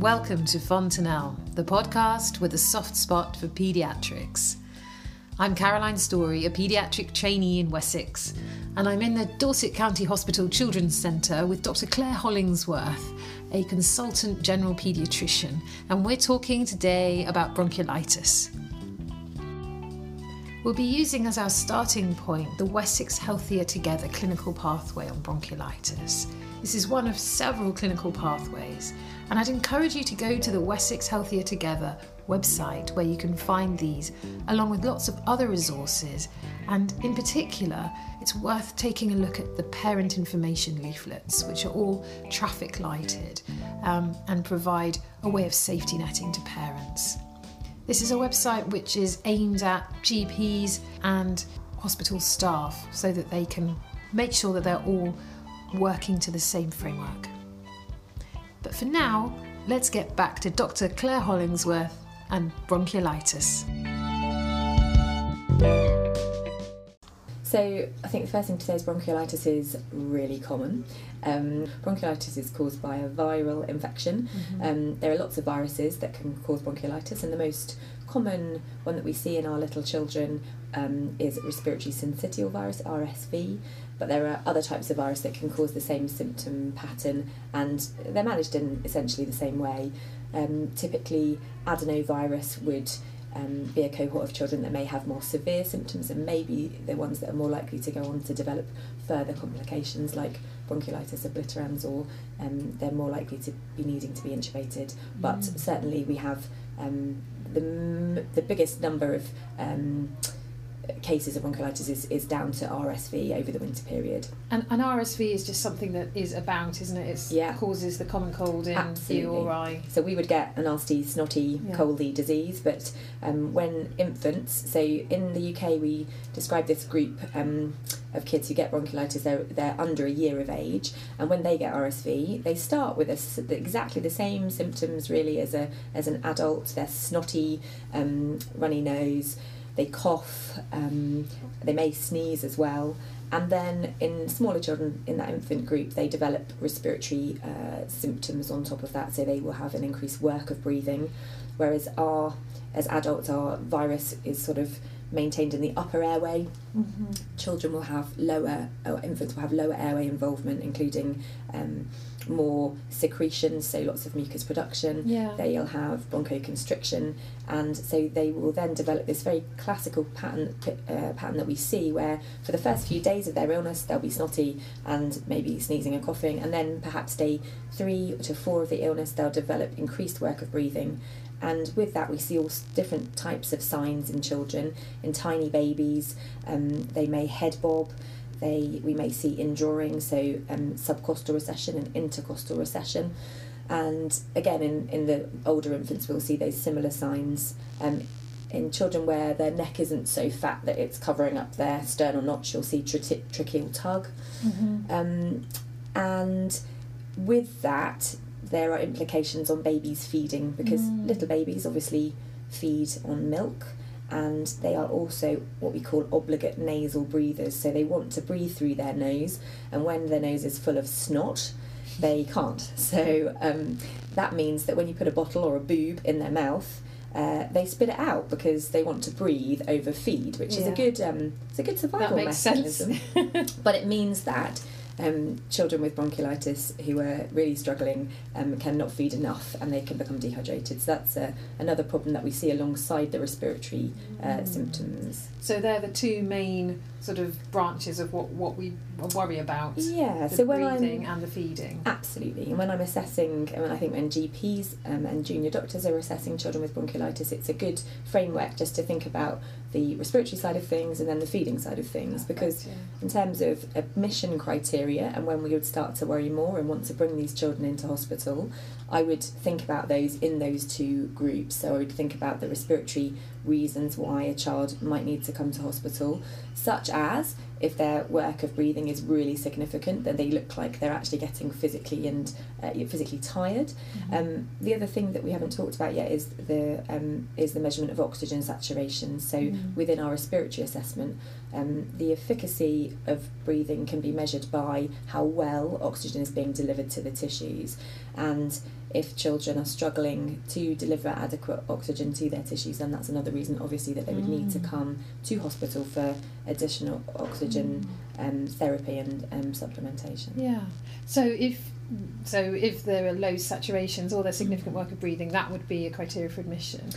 Welcome to Fontanelle, the podcast with a soft spot for paediatrics. I'm Caroline Story, a paediatric trainee in Wessex, and I'm in the Dorset County Hospital Children's Centre with Dr. Claire Hollingsworth, a consultant general paediatrician, and we're talking today about bronchiolitis. We'll be using as our starting point the Wessex Healthier Together clinical pathway on bronchiolitis. This is one of several clinical pathways, and I'd encourage you to go to the Wessex Healthier Together website where you can find these, along with lots of other resources. And in particular, it's worth taking a look at the parent information leaflets, which are all traffic lighted um, and provide a way of safety netting to parents. This is a website which is aimed at GPs and hospital staff so that they can make sure that they're all working to the same framework. But for now, let's get back to Dr. Claire Hollingsworth and bronchiolitis. So I think the first thing to say is bronchiolitis is really common. Um, bronchiolitis is caused by a viral infection. Mm-hmm. Um, there are lots of viruses that can cause bronchiolitis, and the most common one that we see in our little children um, is respiratory syncytial virus (RSV). But there are other types of virus that can cause the same symptom pattern, and they're managed in essentially the same way. Um, typically, adenovirus would um, be a cohort of children that may have more severe symptoms and maybe the ones that are more likely to go on to develop further complications like bronchiolitis obliterans or um, they're more likely to be needing to be intubated. But mm. certainly we have um, the, the biggest number of um, cases of bronchiolitis is, is down to RSV over the winter period. And, and RSV is just something that is about, isn't it? It yeah. causes the common cold in Absolutely. you or I. So we would get a nasty, snotty, yeah. coldy disease, but um, when infants, so in the UK we describe this group um, of kids who get bronchiolitis, they're, they're under a year of age, and when they get RSV, they start with a, exactly the same symptoms really as, a, as an adult. They're snotty, um, runny nose, they cough, um, they may sneeze as well. And then in smaller children in that infant group, they develop respiratory uh, symptoms on top of that, so they will have an increased work of breathing. Whereas our, as adults, our virus is sort of maintained in the upper airway. Mm-hmm. Children will have lower, or infants will have lower airway involvement, including um, more secretions, so lots of mucus production. Yeah. They'll have bronchoconstriction, and so they will then develop this very classical pattern uh, pattern that we see, where for the first few days of their illness they'll be snotty and maybe sneezing and coughing, and then perhaps day three to four of the illness they'll develop increased work of breathing, and with that we see all different types of signs in children in tiny babies um, they may head bob they we may see indrawing so um, subcostal recession and intercostal recession and again in, in the older infants we'll see those similar signs um, in children where their neck isn't so fat that it's covering up their sternal notch you'll see tri- tracheal tug mm-hmm. um, and with that there are implications on babies feeding because mm. little babies obviously feed on milk and they are also what we call obligate nasal breathers. So they want to breathe through their nose, and when their nose is full of snot, they can't. So um, that means that when you put a bottle or a boob in their mouth, uh, they spit it out because they want to breathe over feed, which yeah. is a good um, it's a good survival mechanism. but it means that um, children with bronchiolitis who are really struggling um, cannot feed enough and they can become dehydrated. So that's uh, another problem that we see alongside the respiratory uh, mm. symptoms. So they're the two main sort of branches of what, what we worry about. Yeah, the so when breathing I'm, and the feeding. Absolutely. And when I'm assessing, and I think when GPs um, and junior doctors are assessing children with bronchiolitis, it's a good framework just to think about the respiratory side of things and then the feeding side of things. Perfect, because yeah. in terms of admission criteria and when we would start to worry more and want to bring these children into hospital, I would think about those in those two groups. So I would think about the respiratory reasons why a child might need to come to hospital, such as if their work of breathing is really significant, then they look like they're actually getting physically and uh, physically tired. Mm-hmm. Um, the other thing that we haven't talked about yet is the um, is the measurement of oxygen saturation. So mm-hmm. within our respiratory assessment, Um, the efficacy of breathing can be measured by how well oxygen is being delivered to the tissues, and if children are struggling to deliver adequate oxygen to their tissues, then that's another reason, obviously, that they would need to Mm. come to hospital for additional oxygen um, therapy and um, supplementation. Yeah. So if so if there are low saturations or there's significant work of breathing, that would be a criteria for admission.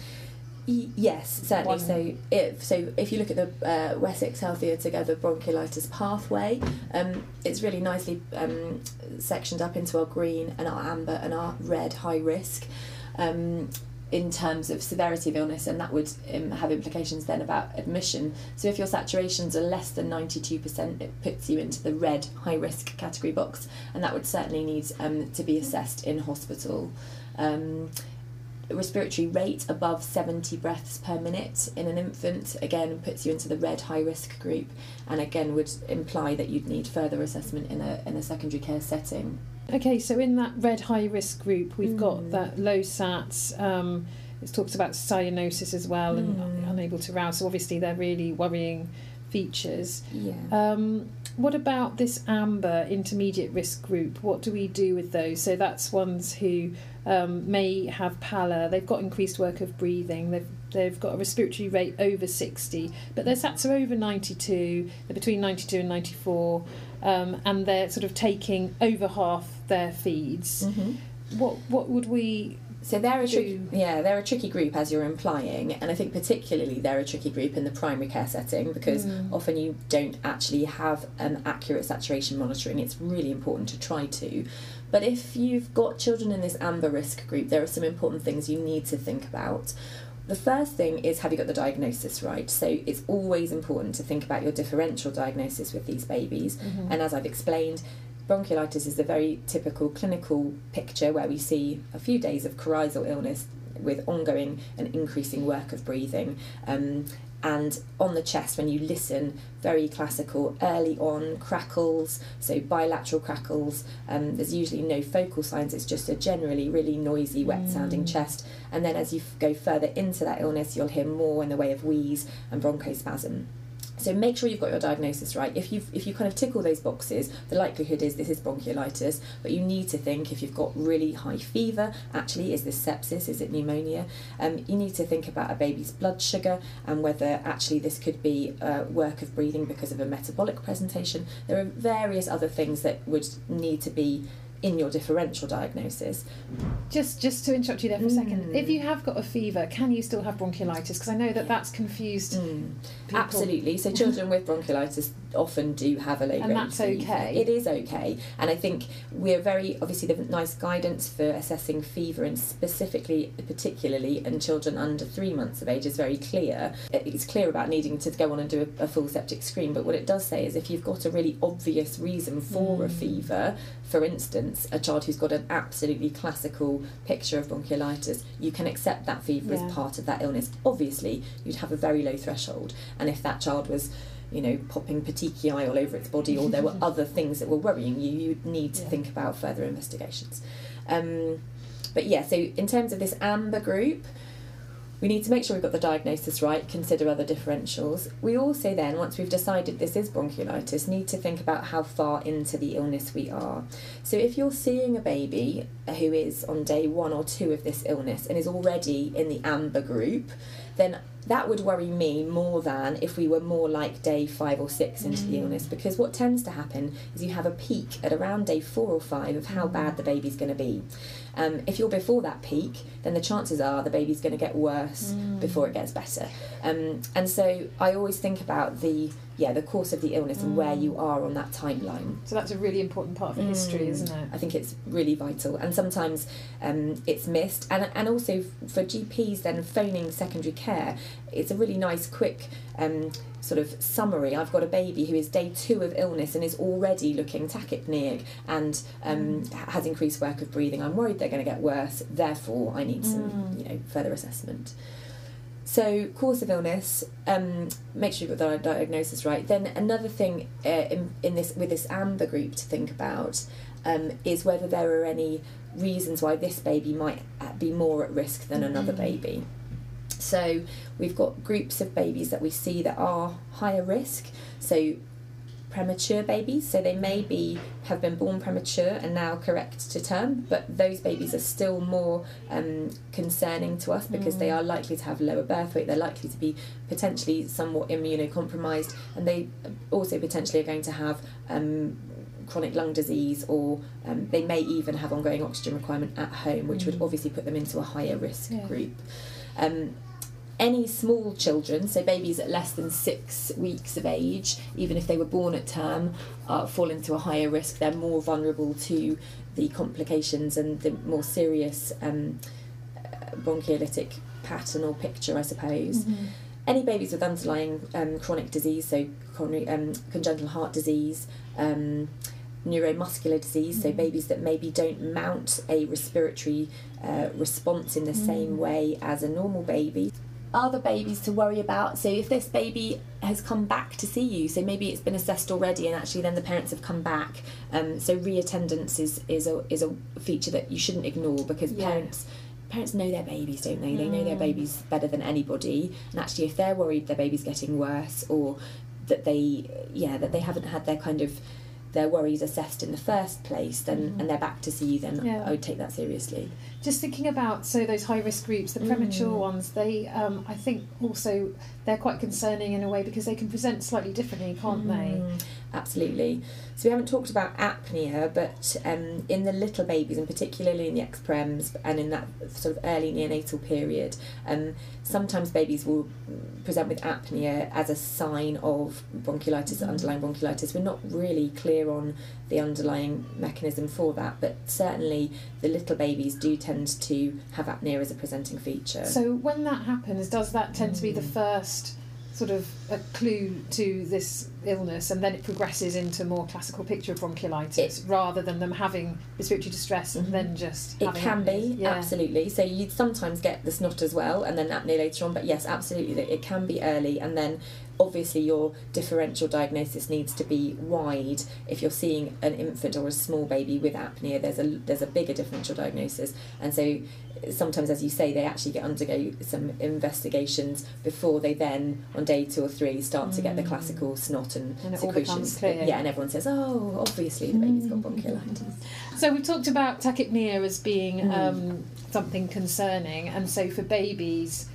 Yes, certainly. One- So if so, if you look at the uh, Wessex Healthier Together bronchiolitis pathway, um, it's really nicely um, sectioned up into our green and our amber and our red high risk. Um, in terms of severity of illness, and that would um, have implications then about admission. So, if your saturations are less than 92%, it puts you into the red high risk category box, and that would certainly need um, to be assessed in hospital. Um, respiratory rate above 70 breaths per minute in an infant again puts you into the red high risk group and again would imply that you'd need further assessment in a, in a secondary care setting Okay, so in that red high risk group, we've got Mm. that low SATs. Um, it talks about cyanosis as well and Mm. unable to rouse. So obviously they're really worrying features. yeah Um, what about this amber intermediate risk group? What do we do with those? So that's ones who um, may have pallor. They've got increased work of breathing. They've they've got a respiratory rate over sixty, but their SATs are over ninety two. They're between ninety two and ninety four, um, and they're sort of taking over half their feeds. Mhm. What what would we? So they're a tricky, yeah, they're a tricky group as you're implying, and I think particularly they're a tricky group in the primary care setting because Mm. often you don't actually have an accurate saturation monitoring. It's really important to try to, but if you've got children in this amber risk group, there are some important things you need to think about. The first thing is have you got the diagnosis right? So it's always important to think about your differential diagnosis with these babies. Mhm. And as I've explained, bronchiolitis is a very typical clinical picture where we see a few days of coryzal illness with ongoing and increasing work of breathing. Um, and on the chest, when you listen, very classical early on crackles, so bilateral crackles. Um, there's usually no focal signs, it's just a generally really noisy, wet sounding Mm. chest. And then as you f- go further into that illness, you'll hear more in the way of wheeze and bronchospasm. So make sure you've got your diagnosis right. If you if you kind of tick all those boxes, the likelihood is this is bronchiolitis. But you need to think if you've got really high fever, actually is this sepsis? Is it pneumonia? Um, you need to think about a baby's blood sugar and whether actually this could be uh, work of breathing because of a metabolic presentation. There are various other things that would need to be in your differential diagnosis. Just just to interrupt you there for a second. Mm. If you have got a fever, can you still have bronchiolitis? Because I know that that's confused. Mm. people. Absolutely. So children with bronchiolitis often do have a low And that's fever. okay? It is okay, and I think we're very obviously the NICE guidance for assessing fever and specifically, particularly in children under three months of age is very clear. It's clear about needing to go on and do a, a full septic screen, but what it does say is if you've got a really obvious reason for a Mm. fever, for instance, a child who's got an absolutely classical picture of bronchiolitis, you can accept that fever Yeah. as part of that illness. Obviously, you'd have a very low threshold, and if that child was you know, popping petechiae all over its body, or there were other things that were worrying you, you'd need to Yeah. think about further investigations. Um, but yeah, so in terms of this amber group, we need to make sure we've got the diagnosis right, consider other differentials. We also then, once we've decided this is bronchiolitis, need to think about how far into the illness we are. So if you're seeing a baby who is on day one or two of this illness and is already in the amber group, then that would worry me more than if we were more like day five or six into the Mm. illness because what tends to happen is you have a peak at around day four or five of how Mm. bad the baby's going to be. Um, if you're before that peak, then the chances are the baby's going to get worse Mm. before it gets better. Um, and so I always think about the yeah the course of the illness and where Mm. you are on that timeline. So that's a really important part of the history, Mm. isn't it? I think it's really vital, and sometimes um, it's missed. And and also for GPs, then phoning secondary care, it's a really nice, quick um, sort of summary. I've got a baby who is day two of illness and is already looking tachypneic and um, has increased work of breathing. I'm worried they're going to get worse. Therefore, I need some Mm. you know further assessment. So, course of illness, um, make sure you've got the diagnosis right. Then another thing uh, in, in this with this amber group to think about um, is whether there are any reasons why this baby might uh, be more at risk than another Mhm. baby. So we've got groups of babies that we see that are higher risk. So premature babies, so they may be have been born premature and now correct to term, but those babies are still more um, concerning to us because mm. they are likely to have lower birth weight. They're likely to be potentially somewhat immunocompromised, and they also potentially are going to have. Um, chronic lung disease, or um, they may even have ongoing oxygen requirement at home, which mm. would obviously put them into a higher risk yeah. group. Um, any small children, so babies at less than six weeks of age, even if they were born at term, uh, fall into a higher risk. They're more vulnerable to the complications and the more serious um, bronchiolitic pattern or picture, I suppose. Mm-hmm. Any babies with underlying um, chronic disease, so coronary, um, congenital heart disease, um, neuromuscular disease, mm-hmm. so babies that maybe don't mount a respiratory uh, response in the mm-hmm. same way as a normal baby other babies to worry about. So if this baby has come back to see you, so maybe it's been assessed already, and actually then the parents have come back. Um, so reattendance is is a is a feature that you shouldn't ignore because yeah. parents parents know their babies, don't they? They know their mm. babies better than anybody. And actually, if they're worried their baby's getting worse or that they yeah that they haven't had their kind of their worries assessed in the first place then mm. and they're back to see you then yeah. I would take that seriously just thinking about so those high risk groups the premature mm. ones they um, I think also they're quite concerning in a way because they can present slightly differently can't mm. they absolutely so we haven't talked about apnea but um, in the little babies and particularly in the exprems and in that sort of early neonatal period um, sometimes babies will present with apnea as a sign of bronchiolitis mm. underlying bronchiolitis we're not really clear on the underlying mechanism for that but certainly the little babies do tend to have apnea as a presenting feature so when that happens does that tend mm. to be the mm. first sort of a clue to this illness and then it progresses into more classical picture of bronchiolitis it, rather than them having respiratory distress and mm-hmm. then just it can be yeah. absolutely so you'd sometimes get the snot as well and then apnea later on but yes absolutely it can be early and then obviously your differential diagnosis needs to be wide if you're seeing an infant or a small baby with apnea there's a there's a bigger differential diagnosis and so sometimes as you say they actually get undergo some investigations before they then on day two or three start mm. to get the mm. classical snot and, and secretions yeah and everyone says oh obviously the baby's got bronchiolitis so we've talked about tachypnea as being mm. um, something concerning and so for babies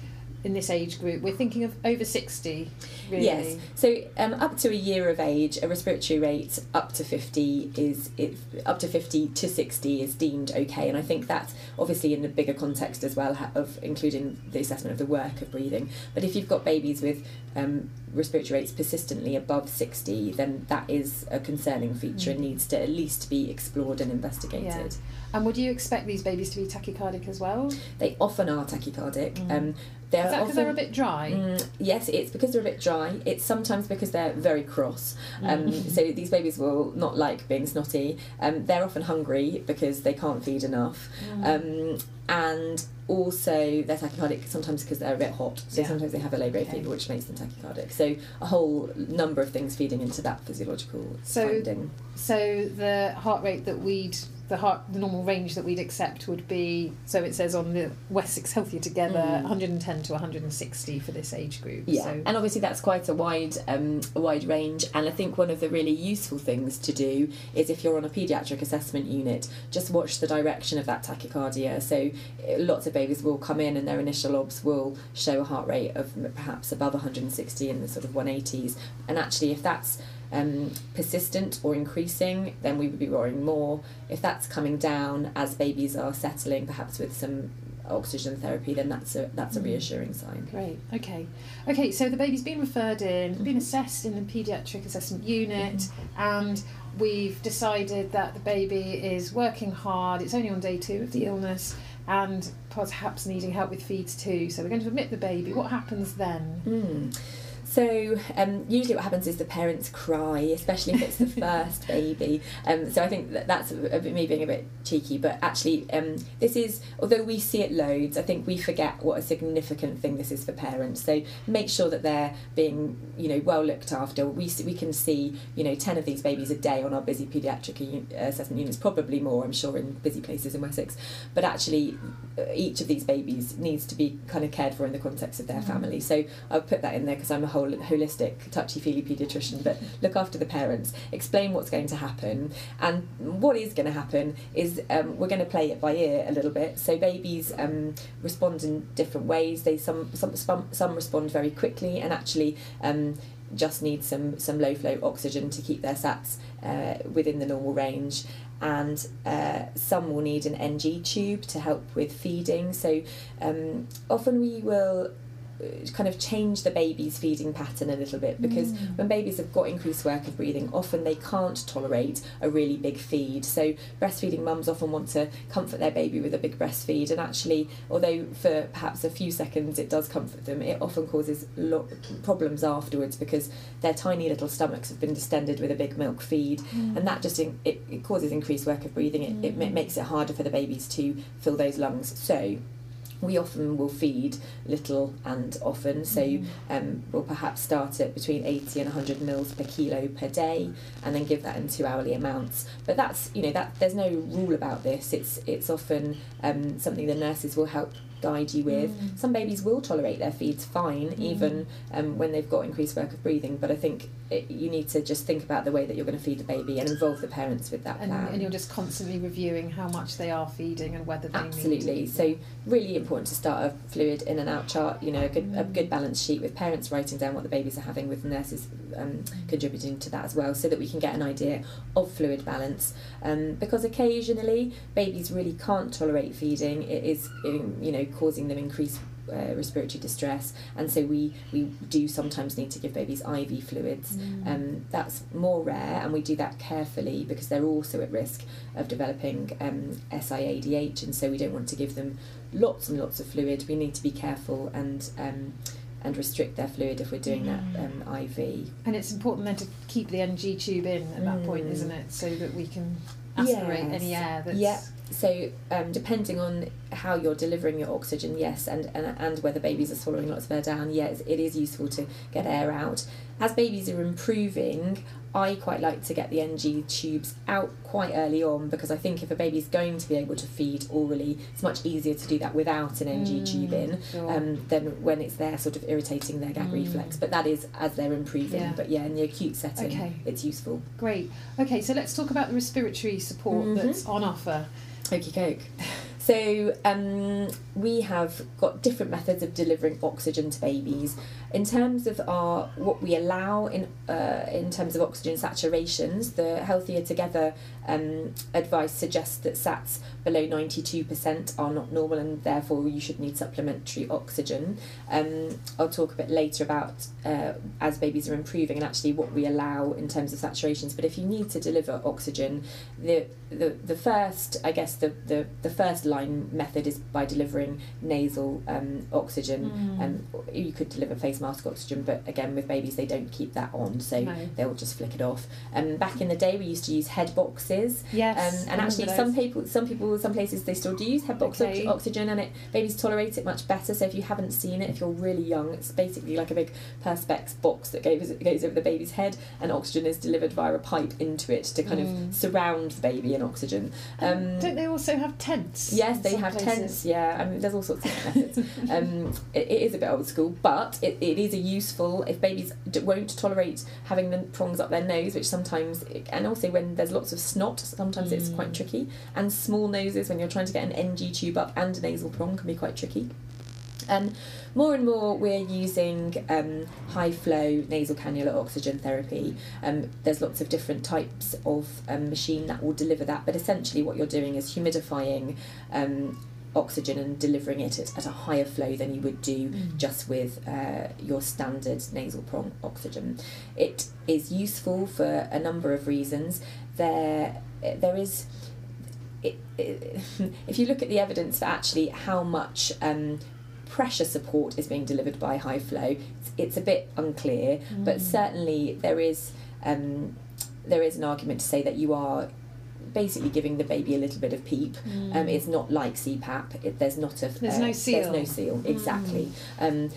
in this age group we're thinking of over 60 Really? Yes. So um, up to a year of age, a respiratory rate up to 50 is it, up to 50 to 60 is deemed okay, and I think that's obviously in the bigger context as well of including the assessment of the work of breathing. But if you've got babies with um, respiratory rates persistently above 60, then that is a concerning feature mm. and needs to at least be explored and investigated. Yeah. And would you expect these babies to be tachycardic as well? They often are tachycardic. Mm. Um, they're Is that because they're a bit dry? Mm, yes, it's because they're a bit dry. It's sometimes because they're very cross. Um, mm. So these babies will not like being snotty. Um, they're often hungry because they can't feed enough. Mm. Um, and also they're tachycardic sometimes because they're a bit hot so yeah. sometimes they have a low grade okay. fever which makes them tachycardic so a whole number of things feeding into that physiological so, finding so the heart rate that we'd the heart the normal range that we'd accept would be so it says on the Wessex Healthier Together mm. 110 to 160 for this age group. Yeah, so. and obviously that's quite a wide um, a wide range. And I think one of the really useful things to do is if you're on a paediatric assessment unit, just watch the direction of that tachycardia. So lots of babies will come in and their initial obs will show a heart rate of perhaps above 160 in the sort of 180s. And actually, if that's um, persistent or increasing, then we would be worrying more. If that's coming down as babies are settling, perhaps with some oxygen therapy, then that's a that's a mm. reassuring sign. Great. Okay. Okay. So the baby's been referred in, mm-hmm. been assessed in the paediatric assessment unit, mm-hmm. and we've decided that the baby is working hard. It's only on day two of the illness, and perhaps needing help with feeds too. So we're going to admit the baby. What happens then? Mm. So um, usually what happens is the parents cry, especially if it's the first baby. Um, so I think that that's a, a bit, me being a bit cheeky, but actually um, this is although we see it loads, I think we forget what a significant thing this is for parents. So make sure that they're being you know well looked after. We we can see you know ten of these babies a day on our busy paediatric assessment units, probably more I'm sure in busy places in Wessex. But actually, uh, each of these babies needs to be kind of cared for in the context of their mm-hmm. family. So I'll put that in there because I'm a whole holistic, touchy feely paediatrician, but look after the parents, explain what's going to happen. And what is going to happen is um, we're going to play it by ear a little bit. So babies um, respond in different ways. They some, some, some respond very quickly and actually um, just need some, some low flow oxygen to keep their SATs uh, within the normal range and uh, some will need an NG tube to help with feeding. So um, often we will kind of change the baby's feeding pattern a little bit because mm. when babies have got increased work of breathing, often they can't tolerate a really big feed. So breastfeeding mums often want to comfort their baby with a big breastfeed, and actually, although for perhaps a few seconds it does comfort them, it often causes lo- problems afterwards because their tiny little stomachs have been distended with a big milk feed, mm. and that just in, it, it causes increased work of breathing. It, mm. it makes it harder for the babies to fill those lungs. So we often will feed little and often, so mm. um, we'll perhaps start at between 80 and 100 mils per kilo per day, and then give that in two hourly amounts. But that's you know that there's no rule about this. It's it's often um, something the nurses will help guide you with. Mm. Some babies will tolerate their feeds fine, mm. even um, when they've got increased work of breathing. But I think it, you need to just think about the way that you're going to feed the baby and involve the parents with that and, plan. And you're just constantly reviewing how much they are feeding and whether they absolutely. So really important to start a fluid in and out chart. You know, a good mm. a good balance sheet with parents writing down what the babies are having, with nurses um, contributing to that as well, so that we can get an idea of fluid balance. Um, because occasionally babies really can't tolerate feeding. It is you know causing them increased uh, respiratory distress, and so we we do sometimes need to give babies IV fluids. Mm. Um, that's more rare, and we do that carefully because they're also at risk of developing um, SIADH, and so we don't want to give them lots and lots of fluid. We need to be careful and um, and restrict their fluid if we're doing mm. that um, IV. And it's important then to keep the NG tube in at that mm. point, isn't it, so that we can aspirate yes. any air that's yeah so um, depending on how you're delivering your oxygen yes and, and and whether babies are swallowing lots of air down yes it is useful to get air out as babies are improving I quite like to get the NG tubes out quite early on because I think if a baby's going to be able to feed orally, it's much easier to do that without an NG mm, tube in sure. um, than when it's there sort of irritating their gag mm. reflex. But that is as they're improving. Yeah. But yeah, in the acute setting, okay. it's useful. Great. Okay, so let's talk about the respiratory support mm-hmm. that's on offer. Okey coke. So um, we have got different methods of delivering oxygen to babies. In terms of our what we allow in uh, in terms of oxygen saturations, the Healthier Together um, advice suggests that SATs below 92% are not normal and therefore you should need supplementary oxygen. Um, I'll talk a bit later about uh, as babies are improving and actually what we allow in terms of saturations. But if you need to deliver oxygen, the the, the first, I guess, the, the, the first line method is by delivering nasal um, oxygen. Mm. Um, you could deliver face mask oxygen, but again, with babies, they don't keep that on, so no. they'll just flick it off. Um, back in the day, we used to use head boxes. Yes. Um, and actually, some people, some people, some places, they still do use head box okay. oxygen, and it babies tolerate it much better. So if you haven't seen it, if you're really young, it's basically like a big perspex box that goes goes over the baby's head, and oxygen is delivered via a pipe into it to kind mm. of surround the baby in oxygen. Um, Don't they also have tents? Yes, they have places? tents. Yeah, I mean, there's all sorts of methods. um, it, it is a bit old school, but it, it is a useful if babies won't tolerate having the prongs up their nose, which sometimes, and also when there's lots of snot, sometimes mm. it's quite mm. tricky. And small noses when you're trying to get an NG tube up and a nasal prong can be quite tricky. Um, more and more, we're using um, high flow nasal cannula oxygen therapy. Um, there's lots of different types of um, machine that will deliver that, but essentially, what you're doing is humidifying um, oxygen and delivering it at, at, a higher flow than you would do mm. just with uh, your standard nasal prong oxygen. It is useful for a number of reasons. There, there is. It, it, if you look at the evidence for actually how much um, pressure support is being delivered by high flow, it's, it's a bit unclear, but Mm. certainly there is um, there is an argument to say that you are basically giving the baby a little bit of PEEP. Um, it's not like CPAP. It, there's not a Mm. There's uh, no seal. There's no seal Mm. exactly. Um,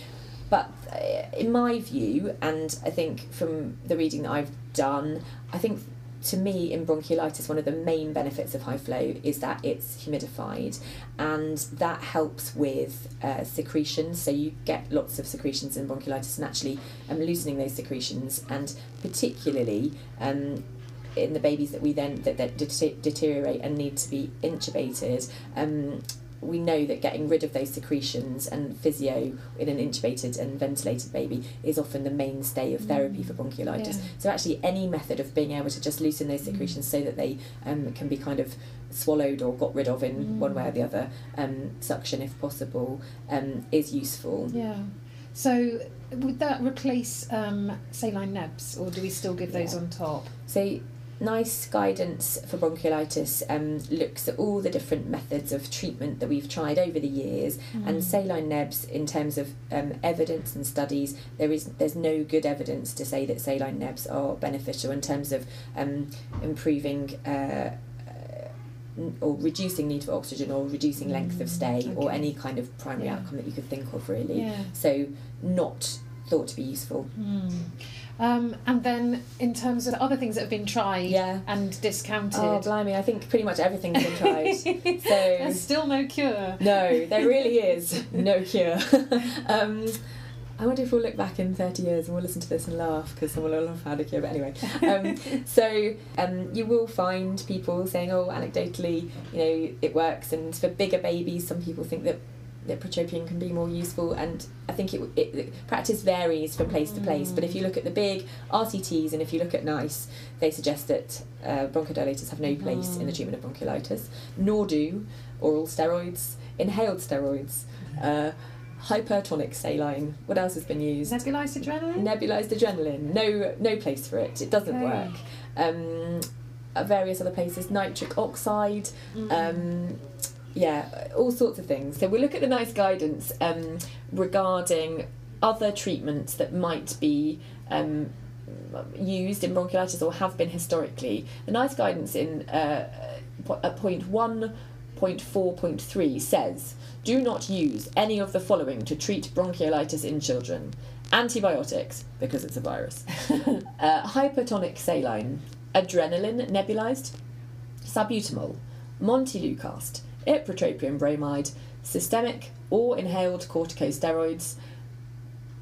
but uh, in my view, and I think from the reading that I've done, I think to me in bronchiolitis one of the main benefits of high flow is that it's humidified and that helps with uh, secretions so you get lots of secretions in bronchiolitis and actually um, loosening those secretions and particularly um, in the babies that we then that, that deteriorate and need to be intubated um, we know that getting rid of those secretions and physio in an intubated and ventilated baby is often the mainstay of therapy for bronchiolitis. Yeah. So actually, any method of being able to just loosen those secretions so that they um, can be kind of swallowed or got rid of in Mm. one way or the other, um, suction if possible, um, is useful. Yeah. So would that replace um, saline nebs, or do we still give those Yeah. on top? So, NICE guidance for bronchiolitis um, looks at all the different methods of treatment that we've tried over the years, Mm. and saline nebs, in terms of um, evidence and studies, there is there's no good evidence to say that saline nebs are beneficial in terms of um, improving. Uh, uh, or reducing need for oxygen, or reducing length of Mm, stay, or any kind of primary Yeah. outcome that you could think of, really. Yeah. So, not thought to be useful. Hmm. Um, and then in terms of other things that have been tried Yeah. and discounted, Oh, blimey! I think pretty much everything's been tried. so there's still no cure. no, there really is no cure. um, I wonder if we'll look back in 30 years and we'll listen to this and laugh because someone will have had a cure. But anyway, um, so um, you will find people saying, oh, anecdotally, you know, it works. And for bigger babies, some people think that that ipratropium can be more useful and I think it, it, it practice varies from place to place but if you look at the big RCTs and if you look at NICE they suggest that uh, bronchodilators have no place in the treatment of bronchiolitis nor do oral steroids inhaled steroids uh, hypertonic saline. What else has been used? Nebulized adrenaline? nebulized adrenaline. No no place for it. It doesn't Okay. work. Um, various other places nitric oxide Mm. um, yeah, all sorts of things. So we look at the NICE guidance um, regarding other treatments that might be um, used in bronchiolitis or have been historically. The NICE guidance in uh, at point one point four point three says, "Do not use any of the following to treat bronchiolitis in children: antibiotics because it's a virus, uh, hypertonic saline, adrenaline nebulized, salbutamol, montelukast, ipratropium bromide, systemic or inhaled corticosteroids,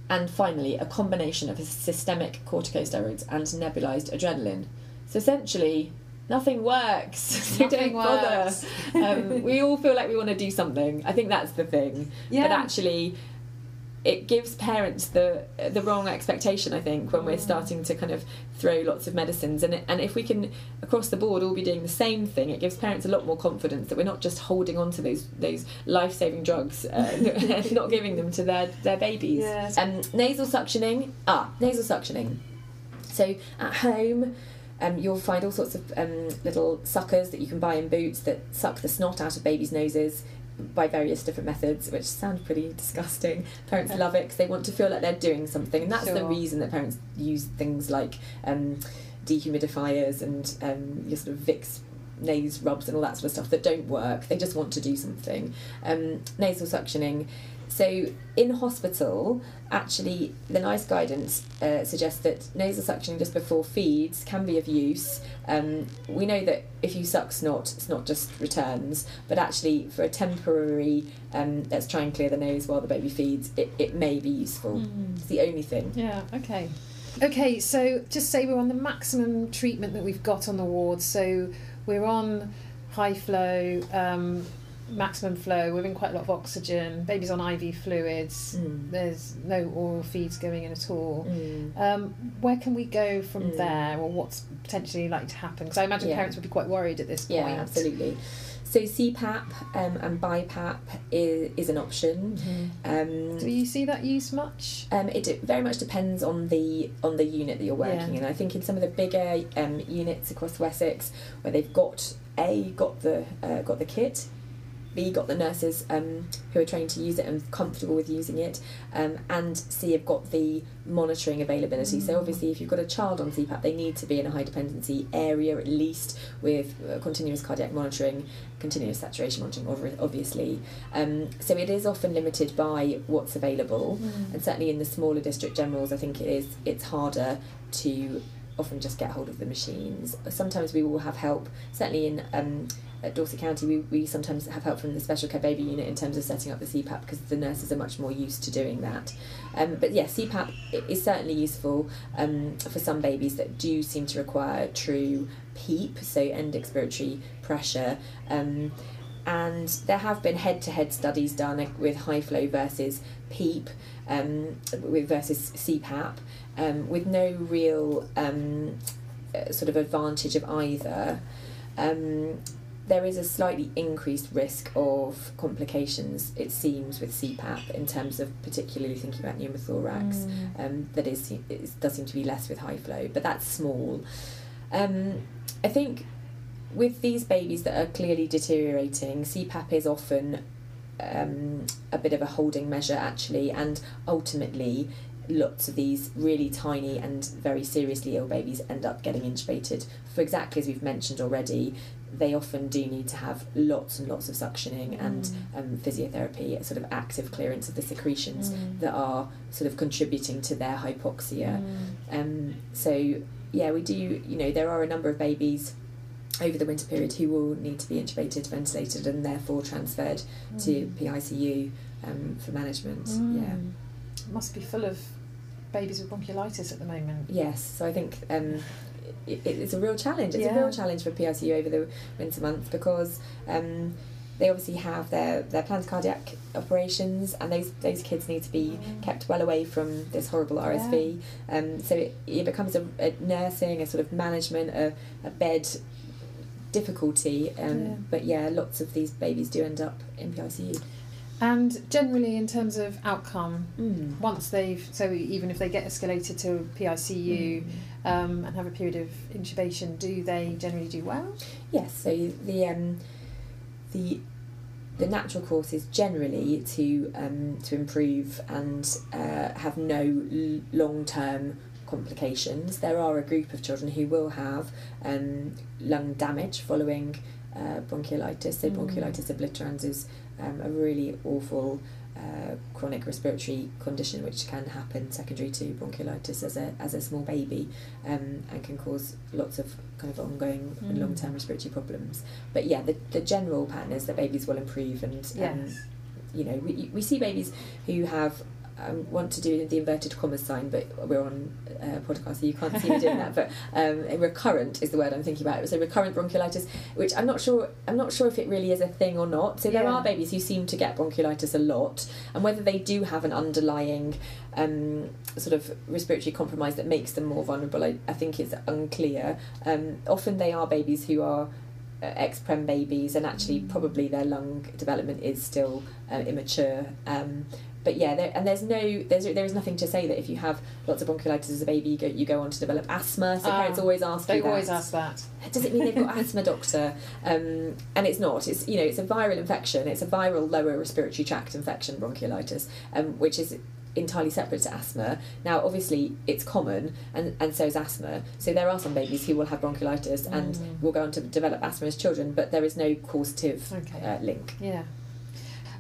and finally a combination of systemic corticosteroids and nebulized adrenaline. So essentially, nothing works. so Nothing don't bother. works. um, we all feel like we want to do something. I think that's the thing. Yeah. But actually, it gives parents the the wrong expectation. I think when we're Mm. starting to kind of throw lots of medicines, and it, and if we can across the board all be doing the same thing, it gives parents a lot more confidence that we're not just holding on to those those life saving drugs uh, and not giving them to their their babies. Yes. Um, nasal suctioning. Ah, nasal suctioning. So at home. Um, you'll find all sorts of um, little suckers that you can buy in boots that suck the snot out of babies' noses by various different methods, which sound pretty disgusting. Parents love it because they want to feel like they're doing something, and that's the reason that parents use things like um, dehumidifiers and um, your sort of Vicks nose rubs and all that sort of stuff that don't work. They just want to do something. Um, nasal suctioning. So in hospital, actually, the NICE guidance uh, suggests that nasal suction just before feeds can be of use. Um, we know that if you suck snot, snot just returns, but actually for a temporary, um, let's try and clear the nose while the baby feeds, it, it may be useful. Mm. It's the only thing. Yeah, okay. Okay, so just say we're on the maximum treatment that we've got on the ward. So we're on high flow, um, maximum flow, we're in quite a lot of oxygen, baby's on IV fluids, Mm. there's no oral feeds going in at all. Mm. Um, where can we go from Mm. there, or what's potentially likely to happen? Because I imagine Yeah. parents would be quite worried at this point. Yeah, absolutely. So CPAP um, and BiPAP is, is an option. Um, Do you see that used much? Um, it de- very much depends on the on the unit that you're working Yeah. in. I think in some of the bigger um, units across Wessex, where they've got a got the uh, got the kit, B got the nurses um, who are trained to use it and comfortable with using it, um, and C have got the monitoring availability. Mm. So obviously, if you've got a child on CPAP, they need to be in a high dependency area at least with uh, continuous cardiac monitoring, continuous saturation monitoring, obviously. Um, so it is often limited by what's available, mm. and certainly in the smaller district generals, I think it is it's harder to often just get hold of the machines. Sometimes we will have help, certainly in um, at Dorset County, we, we sometimes have help from the special care baby unit in terms of setting up the CPAP because the nurses are much more used to doing that. Um, but yeah, CPAP is certainly useful um, for some babies that do seem to require true PEEP, so end expiratory pressure. Um, and there have been head-to-head studies done with high flow versus PEEP, um, with versus CPAP, um, with no real um, uh, sort of advantage of either. Um, there is a slightly increased risk of complications, it seems, with CPAP in terms of particularly thinking about pneumothorax. Mm. Um, that is, it does seem to be less with high flow, but that's small. Um, I think with these babies that are clearly deteriorating, CPAP is often um, a bit of a holding measure actually, and ultimately, lots of these really tiny and very seriously ill babies end up getting intubated for exactly as we've mentioned already. They often do need to have lots and lots of suctioning mm. and um, physiotherapy, sort of active clearance of the secretions mm. that are sort of contributing to their hypoxia. Mm. Um, so yeah, we do. You know, there are a number of babies over the winter period who will need to be intubated, ventilated, and therefore transferred mm. to PICU um, for management. Mm. Yeah, it must be full of babies with bronchiolitis at the moment. Yes, so I think um, it, it's a real challenge. It's yeah. a real challenge for PICU over the winter months because. Um, they obviously have their, their planned cardiac operations, and those those kids need to be mm. kept well away from this horrible RSV. Yeah. Um, so it, it becomes a, a, nursing, a sort of management, a, a bed difficulty. Um, yeah. But yeah, lots of these babies do end up in PICU. And generally, in terms of outcome, mm. once they've so even if they get escalated to PICU mm. um, and have a period of intubation, do they generally do well? Yes. So the um, the the natural course is generally to um, to improve and uh, have no l- long term complications. There are a group of children who will have um, lung damage following uh, bronchiolitis. So, mm. bronchiolitis obliterans is um, a really awful uh, chronic respiratory condition which can happen secondary to bronchiolitis as a, as a small baby um, and can cause lots of kind of ongoing mm. and long term respiratory problems. But yeah, the, the general pattern is that babies will improve and. Um, yes. you know, we, we see babies who have I want to do the inverted commas sign, but we're on a uh, podcast, so you can't see me doing that. But um, recurrent is the word I'm thinking about. So recurrent bronchiolitis, which I'm not sure. I'm not sure if it really is a thing or not. So there yeah. are babies who seem to get bronchiolitis a lot, and whether they do have an underlying um, sort of respiratory compromise that makes them more vulnerable, I, I think is unclear. Um, often they are babies who are uh, ex-prem babies and actually mm. probably their lung development is still uh, immature um, but yeah, there, and there's no, there's there is nothing to say that if you have lots of bronchiolitis as a baby, you go, you go on to develop asthma. So parents ah, always ask they always ask that. Does it mean they've got asthma, doctor? Um, and it's not. It's you know, it's a viral infection. It's a viral lower respiratory tract infection, bronchiolitis, um, which is entirely separate to asthma. Now, obviously, it's common, and, and so is asthma. So there are some babies who will have bronchiolitis mm. and will go on to develop asthma as children, but there is no causative okay. uh, link. Yeah.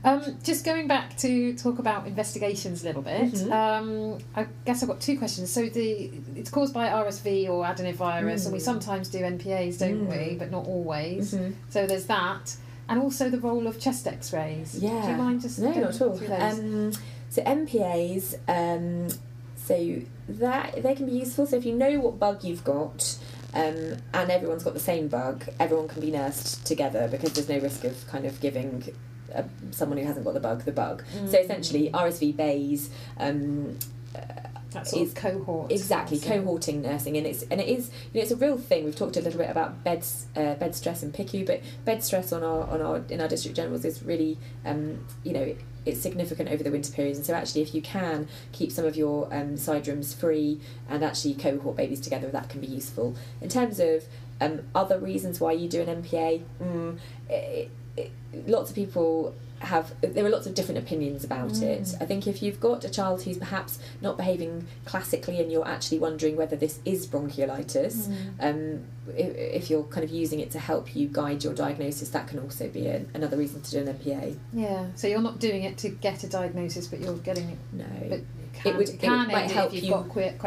Um, just going back to talk about investigations a little bit. Mm-hmm. Um, I guess I've got two questions. So the it's caused by RSV or adenovirus, mm. and we mm. sometimes do NPAs, don't mm. we? But not always. Mm-hmm. So there's that, and also the role of chest X-rays. Yeah. Do you mind just no, not at all. Um, so NPAs. Um, so that they can be useful. So if you know what bug you've got. Um, and everyone's got the same bug, everyone can be nursed together because there's no risk of kind of giving uh, someone who hasn't got the bug the bug. Mm. So essentially, RSV Bays. Um, that sort is, cohort. Exactly, nursing. cohorting nursing, and it's and it is you know it's a real thing. We've talked a little bit about bed uh, bed stress and PICU, but bed stress on our on our in our district generals is really um, you know it's significant over the winter periods. And so actually, if you can keep some of your um, side rooms free and actually cohort babies together, that can be useful. In terms of um, other reasons why you do an NPA mm, it, it, lots of people have there are lots of different opinions about Mm. it. I think if you've got a child who's perhaps not behaving classically and you're actually wondering whether this is bronchiolitis, Mm. um, if, if you're kind of using it to help you guide your diagnosis, that can also be an, another reason to do an NPA. Yeah, so you're not doing it to get a diagnosis, but you're getting it. No. But it can, would- it it can might help you-.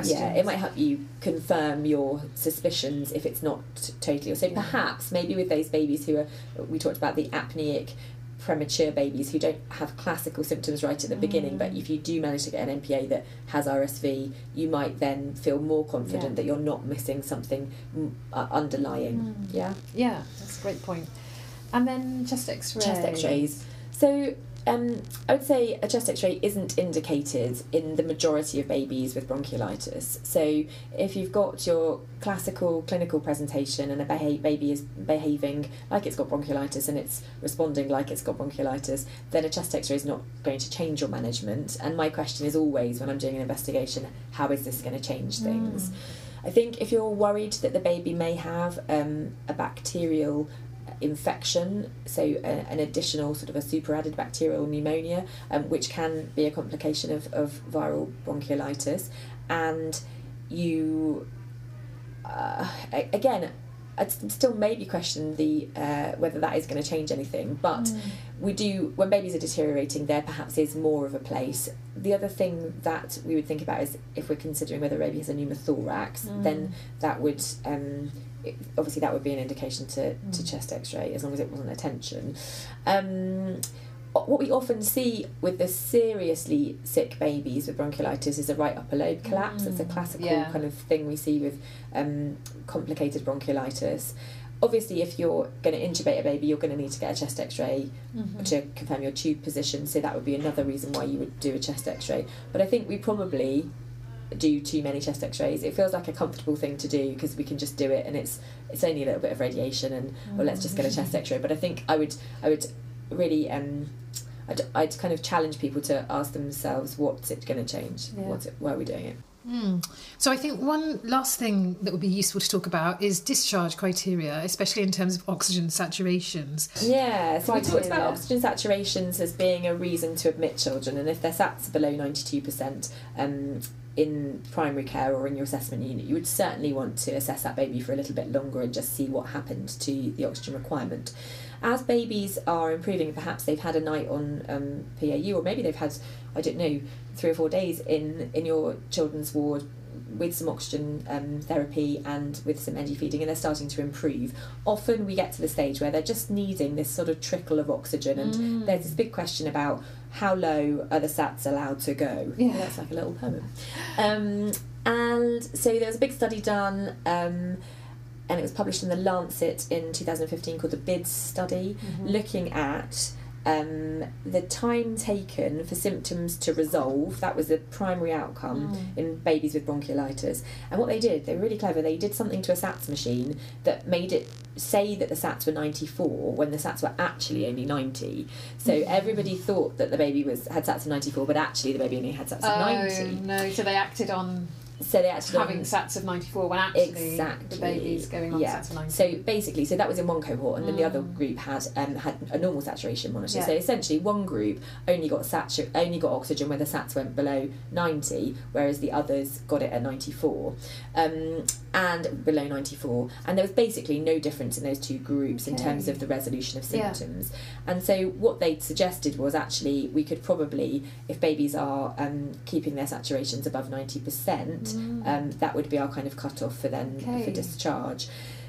Yeah, it might help you confirm your suspicions if it's not totally. So Yeah. perhaps maybe with those babies who are, we talked about the apneic premature babies who don't have classical symptoms right at the beginning, but Mm. if you do manage to get an NPA that has RSV, you might then feel more confident Yeah. that you're not missing something mm, uh, underlying. Mm. Yeah. Yeah, that's a great point. And then chest X-ray. chest x-rays so um, I would say a chest x-ray isn't indicated in the majority of babies with bronchiolitis. So if you've got your classical clinical presentation and a beha- baby is behaving like it's got bronchiolitis and it's responding like it's got bronchiolitis, then a chest x-ray is not going to change your management. And my question is always when I'm doing an investigation, how is this going to change things? Mm. I think if you're worried that the baby may have um, a bacterial infection, so a, an additional sort of a superadded bacterial pneumonia, um, which can be a complication of, of viral bronchiolitis, and you, uh, again, I'd still maybe question the uh, whether that is going to change anything, but Mm. we do when babies are deteriorating there perhaps is more of a place the other thing that we would think about is if we're considering whether a baby has a pneumothorax Mm. then that would um, it, obviously that would be an indication to, to Mm. chest x-ray as long as it wasn't a tension um, what we often see with the seriously sick babies with bronchiolitis is a right upper lobe collapse. It's a Mm, classical yeah. kind of thing we see with um, complicated bronchiolitis. Obviously, if you're going to intubate a baby, you're going to need to get a chest X-ray Mhm. to confirm your tube position. So that would be another reason why you would do a chest X-ray. But I think we probably do too many chest X-rays. It feels like a comfortable thing to do because we can just do it, and it's it's only a little bit of radiation, and well, let's just get a Mm. chest X-ray. But I think I would I would really um. I'd, I'd kind of challenge people to ask themselves what's it going to change? Yeah. What's it, why are we doing it? Mm. So I think one last thing that would be useful to talk about is discharge criteria, especially in terms of oxygen saturations. Yeah, so we talked about oxygen saturations as being a reason to admit children, and if their SATs are below 92% um, in primary care or in your assessment unit, you would certainly want to assess that baby for a little bit longer and just see what happened to the oxygen requirement. As babies are improving, perhaps they've had a night on um, PAU, or maybe they've had, I don't know, three or four days in, in your children's ward with some oxygen um, therapy and with some NG feeding, and they're starting to improve. Often we get to the stage where they're just needing this sort of trickle of oxygen, and Mm. there's this big question about how low are the SATs allowed to go. Yeah. that's like a little poem. Um, and so there was a big study done. Um, and it was published in the Lancet in 2015 called the BIDS study, Mhm. looking at um, the time taken for symptoms to resolve. That was the primary outcome Mm. in babies with bronchiolitis. And what they did, they were really clever. They did something to a SATS machine that made it say that the SATs were 94 when the SATs were actually only 90. So Mm. everybody thought that the baby was had SATs of 94, but actually the baby only had SATs of 90. Oh no! So they acted on So they actually having sats of ninety four when actually Exactly. the baby's going on Yeah. sats of ninety. So basically, so that was in one cohort, and then the other Mm. group had um, had a normal saturation monitor. Yeah. So essentially, one group only got satu- only got oxygen when the sats went below ninety, whereas the others got it at ninety four, um, and below ninety four. And there was basically no difference in those two groups in terms of the resolution of Yeah. symptoms. And so what they suggested was actually we could probably, if babies are um, keeping their saturations above ninety percent, Mm. um, that would be our kind of cutoff for then Okay. for discharge.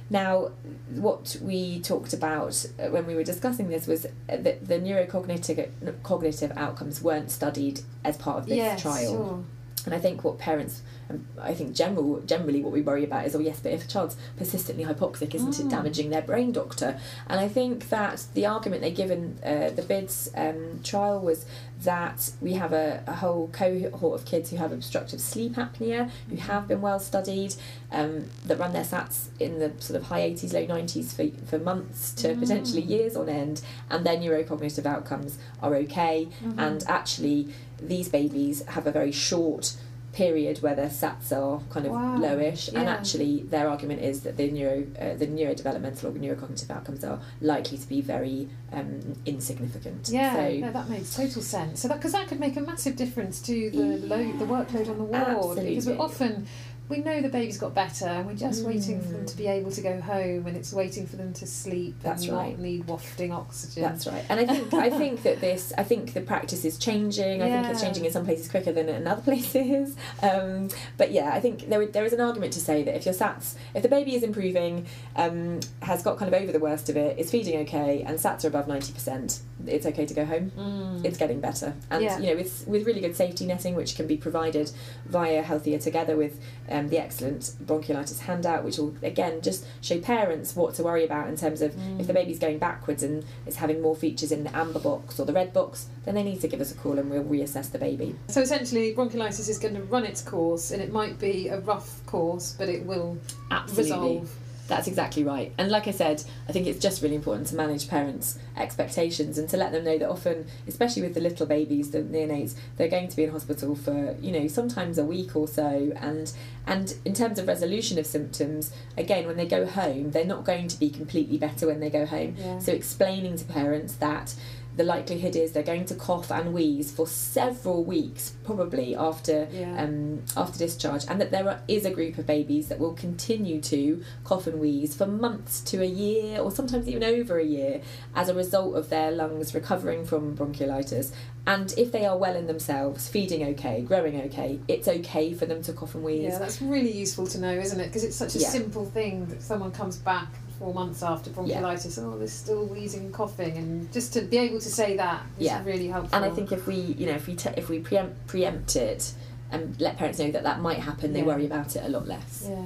Now, what we talked about uh, when we were discussing this was uh, that the neurocognitive cognitive outcomes weren't studied as part of this yes, trial. sure. And I think what parents, um, I think general, generally what we worry about is, oh yes, but if a child's persistently hypoxic, isn't it Mm. damaging their brain, doctor? And I think that the argument they give in uh, the BIDS um, trial was that we have a, a whole cohort of kids who have obstructive sleep apnea, who have been well studied, um, that run their SATs in the sort of high 80s, low 90s for, for months to Mm. potentially years on end, and their neurocognitive outcomes are okay Mhm. and actually these babies have a very short period where their SATs are kind of Wow. lowish, and actually their argument is that the neuro uh, the neurodevelopmental or neurocognitive outcomes are likely to be very um, insignificant. Yeah, So, no, that makes total sense. So that because that could make a massive difference to the load, the workload on the ward. Because we're often we know the baby's got better, and we're just waiting for them Mm. to be able to go home, and it's waiting for them to sleep That's and not need wafting oxygen. That's right, and I think I think that this I think the practice is changing. yeah. I think it's changing in some places quicker than in other places. Um, but yeah, I think there there is an argument to say that if your SATs, if the baby is improving, um, has got kind of over the worst of it, is feeding okay, and SATs are above ninety percent, it's okay to go home. Mm. It's getting better, and Yeah. you know with with really good safety netting, which can be provided via Healthier Together with um, the excellent bronchiolitis handout, which will again just show parents what to worry about in terms of Mm. if the baby's going backwards and is having more features in the amber box or the red box, then they need to give us a call and we'll reassess the baby. So essentially, bronchiolitis is going to run its course, and it might be a rough course, but it will Absolutely. resolve. That's exactly right. And like I said, I think it's just really important to manage parents' expectations and to let them know that often, especially with the little babies, the neonates, they're going to be in hospital for, you know, sometimes a week or so and and in terms of resolution of symptoms, again when they go home, they're not going to be completely better when they go home. Yeah. So explaining to parents that the likelihood is they're going to cough and wheeze for several weeks, probably after Yeah. um, after discharge, and that there are, is a group of babies that will continue to cough and wheeze for months to a year, or sometimes even over a year, as a result of their lungs recovering from bronchiolitis. And if they are well in themselves, feeding okay, growing okay, it's okay for them to cough and wheeze. Yeah, that's really useful to know, isn't it? Because it's such a Yeah. simple thing that someone comes back four months after Yeah. bronchiolitis, oh, they're still wheezing and coughing, and just to be able to say that is Yeah. really helpful. And I think if we, you know, if we te- if we preempt preempt it and let parents know that that might happen, they Yeah. worry about it a lot less. Yeah.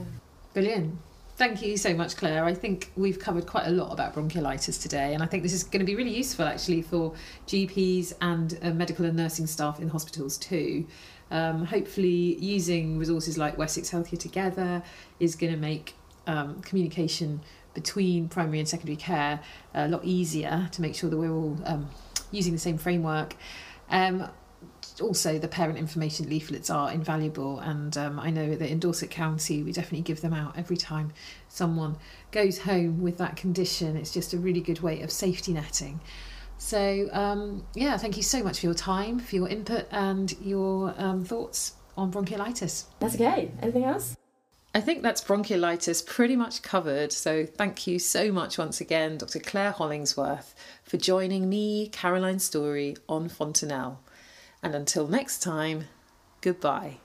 Brilliant. Thank you so much, Claire. I think we've covered quite a lot about bronchiolitis today, and I think this is going to be really useful actually for GPs and uh, medical and nursing staff in hospitals too. Um, hopefully, using resources like Wessex Healthier Together is going to make um, communication between primary and secondary care a lot easier to make sure that we're all um, using the same framework. Um, also, the parent information leaflets are invaluable, and um, I know that in Dorset County we definitely give them out every time someone goes home with that condition. It's just a really good way of safety netting. So, um, yeah, thank you so much for your time, for your input, and your um, thoughts on bronchiolitis. That's okay. Anything else? I think that's bronchiolitis pretty much covered. So thank you so much once again, Dr. Claire Hollingsworth, for joining me, Caroline Story, on Fontanelle. And until next time, goodbye.